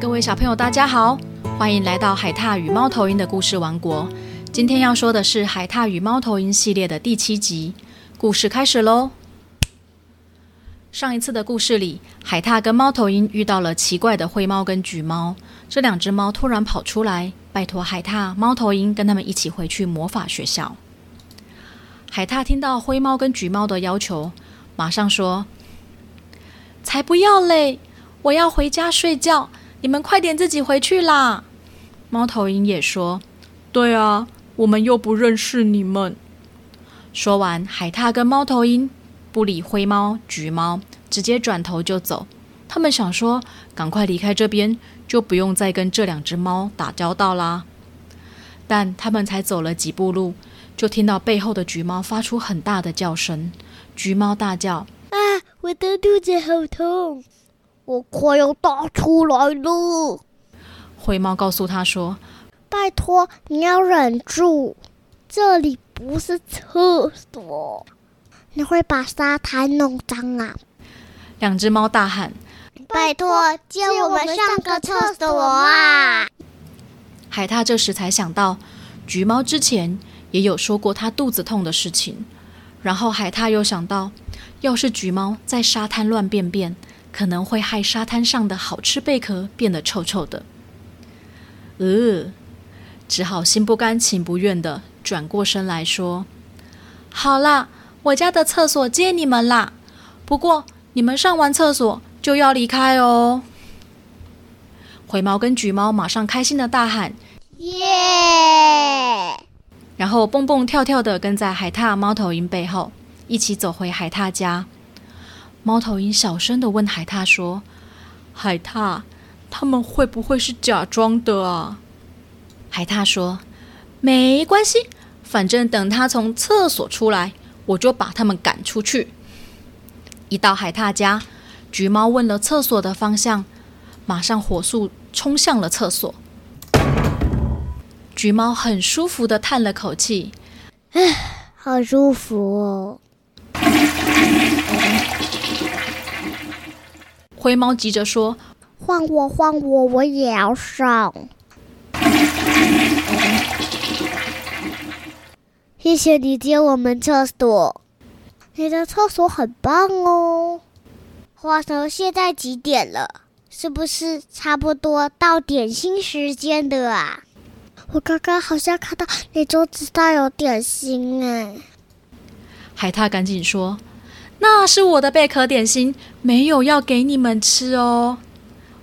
各位小朋友，大家好，欢迎来到海獭与猫头鹰的故事王国。今天要说的是《海獭与猫头鹰》系列的第七集，故事开始喽。上一次的故事里，海獭跟猫头鹰遇到了奇怪的灰猫跟橘猫，这两只猫突然跑出来，拜托海獭、猫头鹰跟他们一起回去魔法学校。海獭听到灰猫跟橘猫的要求，马上说：“才不要嘞，我要回家睡觉。”你们快点自己回去啦！猫头鹰也说：“对啊，我们又不认识你们。”说完，海獭跟猫头鹰不理灰猫、橘猫，直接转头就走。他们想说：“赶快离开这边，就不用再跟这两只猫打交道啦。”但他们才走了几步路，就听到背后的橘猫发出很大的叫声。橘猫大叫：“啊，我的肚子好痛！”我快要大出来了。灰猫告诉他说：“拜托，你要忍住，这里不是厕所，你会把沙滩弄脏啊！”两只猫大喊：“拜托，借我们上个厕所啊！”海獭这时才想到，橘猫之前也有说过他肚子痛的事情。然后海獭又想到，要是橘猫在沙滩乱便便。可能会害沙滩上的好吃贝壳变得臭臭的，呃，只好心不甘情不愿的转过身来说：“好啦，我家的厕所借你们啦，不过你们上完厕所就要离开哦。”灰猫跟橘猫马上开心的大喊：“耶！”然后蹦蹦跳跳的跟在海獭、猫头鹰背后，一起走回海獭家。猫头鹰小声的问海獭说：“海獭，他们会不会是假装的啊？”海獭说：“没关系，反正等他从厕所出来，我就把他们赶出去。”一到海獭家，橘猫问了厕所的方向，马上火速冲向了厕所。橘猫很舒服的叹了口气：“唉，好舒服哦。”灰猫急着说：“换我，换我，我也要上。”谢谢你接我们厕所，你的厕所很棒哦。话说现在几点了？是不是差不多到点心时间的啊？我刚刚好像看到你桌子上有点心哎。海獭赶紧说。那是我的贝壳点心，没有要给你们吃哦。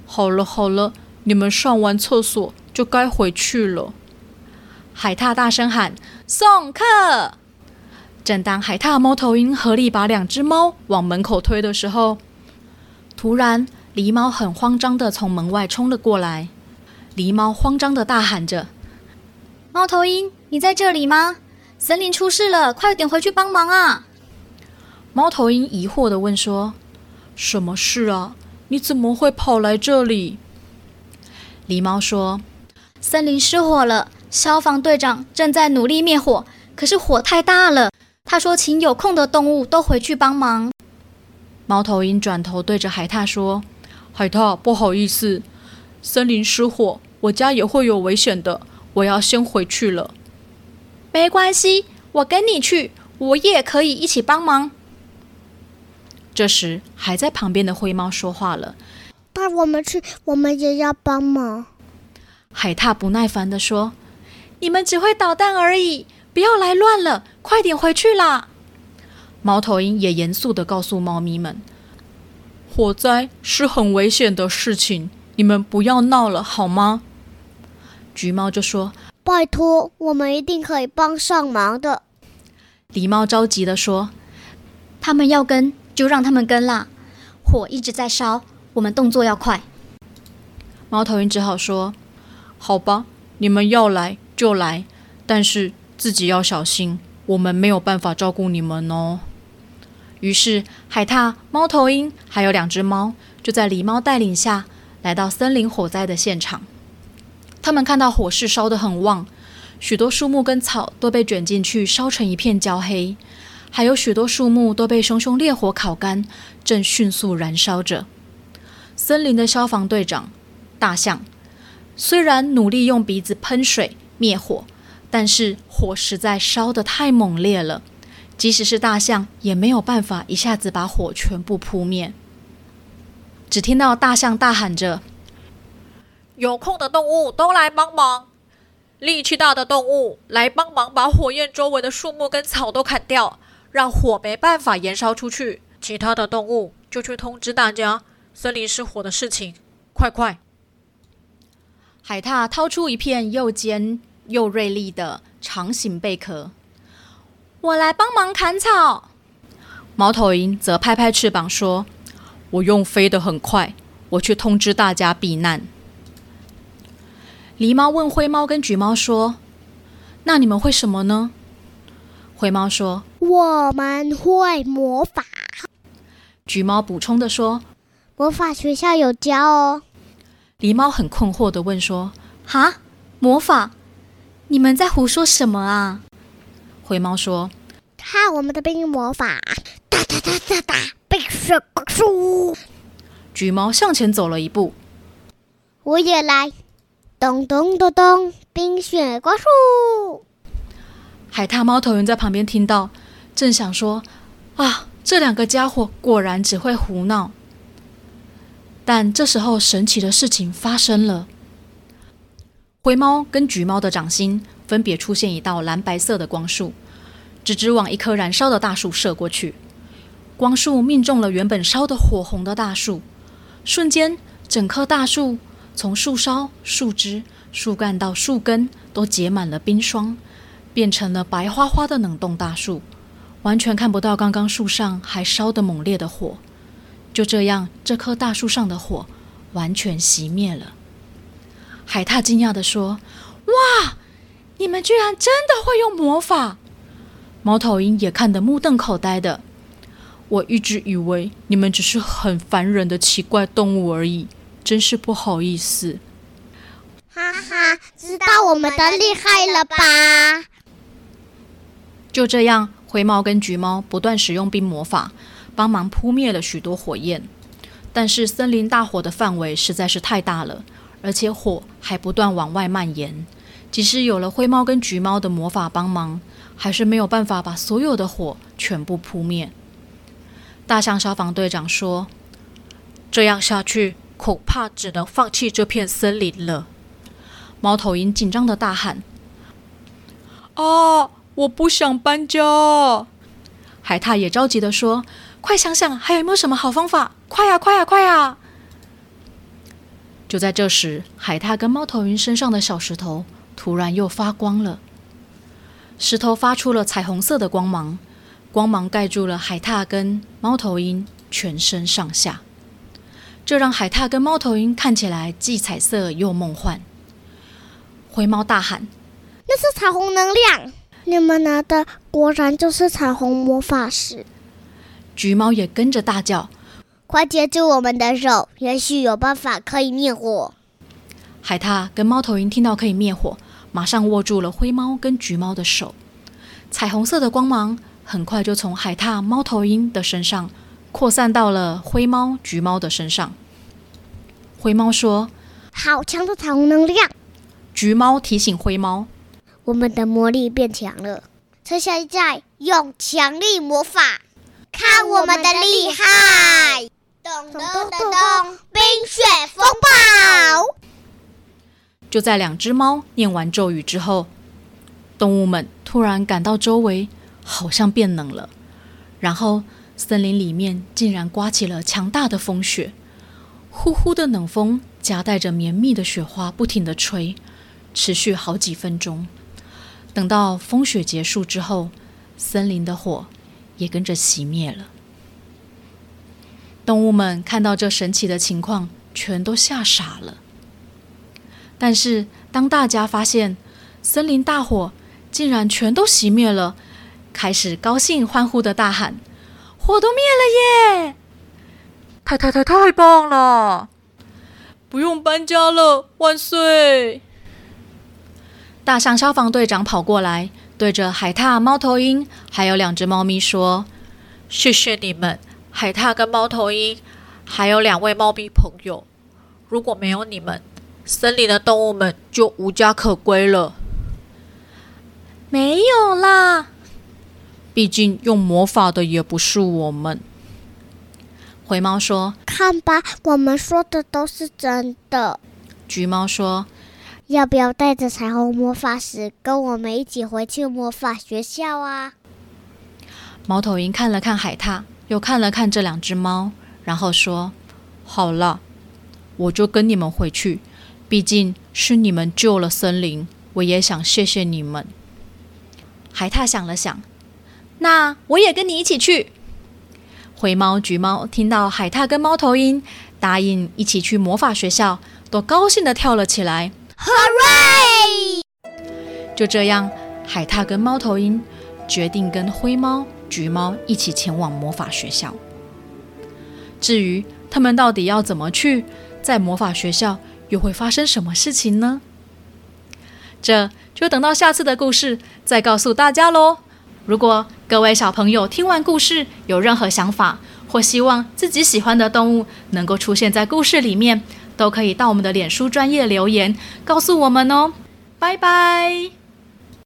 好了好了，你们上完厕所就该回去了。海獭大声喊：“送客！”正当海獭、猫头鹰合力把两只猫往门口推的时候，突然狸猫很慌张地从门外冲了过来。狸猫慌张地大喊着：“猫头鹰，你在这里吗？森林出事了，快点回去帮忙啊！”猫头鹰疑惑地问说：“什么事啊？你怎么会跑来这里？”狸猫说：“森林失火了，消防队长正在努力灭火，可是火太大了。他说，请有空的动物都回去帮忙。”猫头鹰转头对着海獭说：“海獭，不好意思，森林失火，我家也会有危险的，我要先回去了。”“没关系，我跟你去，我也可以一起帮忙。”这时，还在旁边的灰猫说话了：“带我们去，我们也要帮忙。”海獭不耐烦地说：“你们只会捣蛋而已，不要来乱了，快点回去啦！”猫头鹰也严肃地告诉猫咪们：“火灾是很危险的事情，你们不要闹了，好吗？”橘猫就说：“拜托，我们一定可以帮上忙的。”狸猫着急地说：“他们要跟。”就让他们跟啦，火一直在烧，我们动作要快。猫头鹰只好说：“好吧，你们要来就来，但是自己要小心，我们没有办法照顾你们哦。”于是海獭、猫头鹰还有两只猫就在狸猫带领下来到森林火灾的现场。他们看到火势烧得很旺，许多树木跟草都被卷进去，烧成一片焦黑。还有许多树木都被熊熊烈火烤干，正迅速燃烧着。森林的消防队长大象。虽然努力用鼻子喷水灭火，但是火实在烧得太猛烈了，即使是大象也没有办法一下子把火全部扑灭。只听到大象大喊着：“有空的动物都来帮忙！力气大的动物来帮忙，把火焰周围的树木跟草都砍掉，让火没办法延烧出去。其他的动物就去通知大家森林失火的事情，快快！”海獭掏出一片又尖又锐利的长形贝壳，我来帮忙砍草。猫头鹰则拍拍翅膀说：“我用飞得很快，我去通知大家避难。”狸猫问灰猫跟橘猫说：“那你们会什么呢？”灰猫说：“我们会魔法。”橘猫补充的说：“魔法学校有教哦。”狸猫很困惑的问说：“哈，魔法？你们在胡说什么啊？”灰猫说：“看我们的冰魔法，哒哒哒哒哒，冰雪怪兽。”橘猫向前走了一步：“我也来，咚咚咚咚，冰雪怪兽。”海獭猫头鹰在旁边听到，正想说：“啊，这两个家伙果然只会胡闹。”但这时候，神奇的事情发生了。灰猫跟橘猫的掌心分别出现一道蓝白色的光束，直直往一棵燃烧的大树射过去。光束命中了原本烧得火红的大树，瞬间，整棵大树从树梢、树枝、树干到树根都结满了冰霜，变成了白花花的冷冻大树，完全看不到刚刚树上还烧得猛烈的火。就这样，这棵大树上的火完全熄灭了。海獭惊讶地说：“哇，你们居然真的会用魔法！”猫头鹰也看得目瞪口呆的。我一直以为你们只是很烦人的奇怪动物而已，真是不好意思。哈哈，知道我们的厉害了吧？就这样，灰猫跟橘猫不断使用冰魔法。帮忙扑灭了许多火焰，但是森林大火的范围实在是太大了，而且火还不断往外蔓延。即使有了灰猫跟橘猫的魔法帮忙，还是没有办法把所有的火全部扑灭。大象消防队长说：“这样下去，恐怕只能放弃这片森林了。”猫头鹰紧张地大喊：“哦，我不想搬家！”海獭也着急地说。快想想，还有没有什么好方法？快呀，快呀，快呀！就在这时，海獭跟猫头鹰身上的小石头突然又发光了。石头发出了彩虹色的光芒，光芒盖住了海獭跟猫头鹰全身上下，这让海獭跟猫头鹰看起来既彩色又梦幻。灰猫大喊：“那是彩虹能量！你们拿的果然就是彩虹魔法石。”橘猫也跟着大叫：“快接住我们的手，也许有办法可以灭火。”海獭跟猫头鹰听到可以灭火，马上握住了灰猫跟橘猫的手。彩虹色的光芒很快就从海獭、猫头鹰的身上扩散到了灰猫、橘猫的身上。灰猫说：“好强的彩虹能量！”橘猫提醒灰猫：“我们的魔力变强了，趁现在用强力魔法。”看我们的厉害！咚咚咚咚，冰雪风暴！就在两只猫念完咒语之后，动物们突然感到周围好像变冷了，然后森林里面竟然刮起了强大的风雪，呼呼的冷风夹带着绵密的雪花，不停地吹，持续好几分钟。等到风雪结束之后，森林的火。也跟着熄灭了。动物们看到这神奇的情况，全都吓傻了。但是，当大家发现森林大火竟然全都熄灭了，开始高兴欢呼的大喊：“火都灭了耶！太太太太棒了！不用搬家了，万岁！”大象消防队长跑过来。对着海獭、猫头鹰还有两只猫咪说：“谢谢你们，海獭跟猫头鹰，还有两位猫咪朋友。如果没有你们，森林的动物们就无家可归了。没有啦，毕竟用魔法的也不是我们。灰猫说：“看吧，我们说的都是真的。”橘猫说：“要不要带着彩虹魔法石跟我们一起回去魔法学校啊？”猫头鹰看了看海獭，又看了看这两只猫，然后说：“好了，我就跟你们回去。毕竟是你们救了森林，我也想谢谢你们。”海獭想了想，那我也跟你一起去。灰猫、橘猫听到海獭跟猫头鹰答应一起去魔法学校，都高兴地跳了起来。Hooray！就这样，海獭跟猫头鹰决定跟灰猫、橘猫一起前往魔法学校。至于他们到底要怎么去，在魔法学校又会发生什么事情呢？这就等到下次的故事再告诉大家喽。如果各位小朋友听完故事有任何想法，或希望自己喜欢的动物能够出现在故事里面，都可以到我们的脸书专业留言告诉我们哦。拜拜。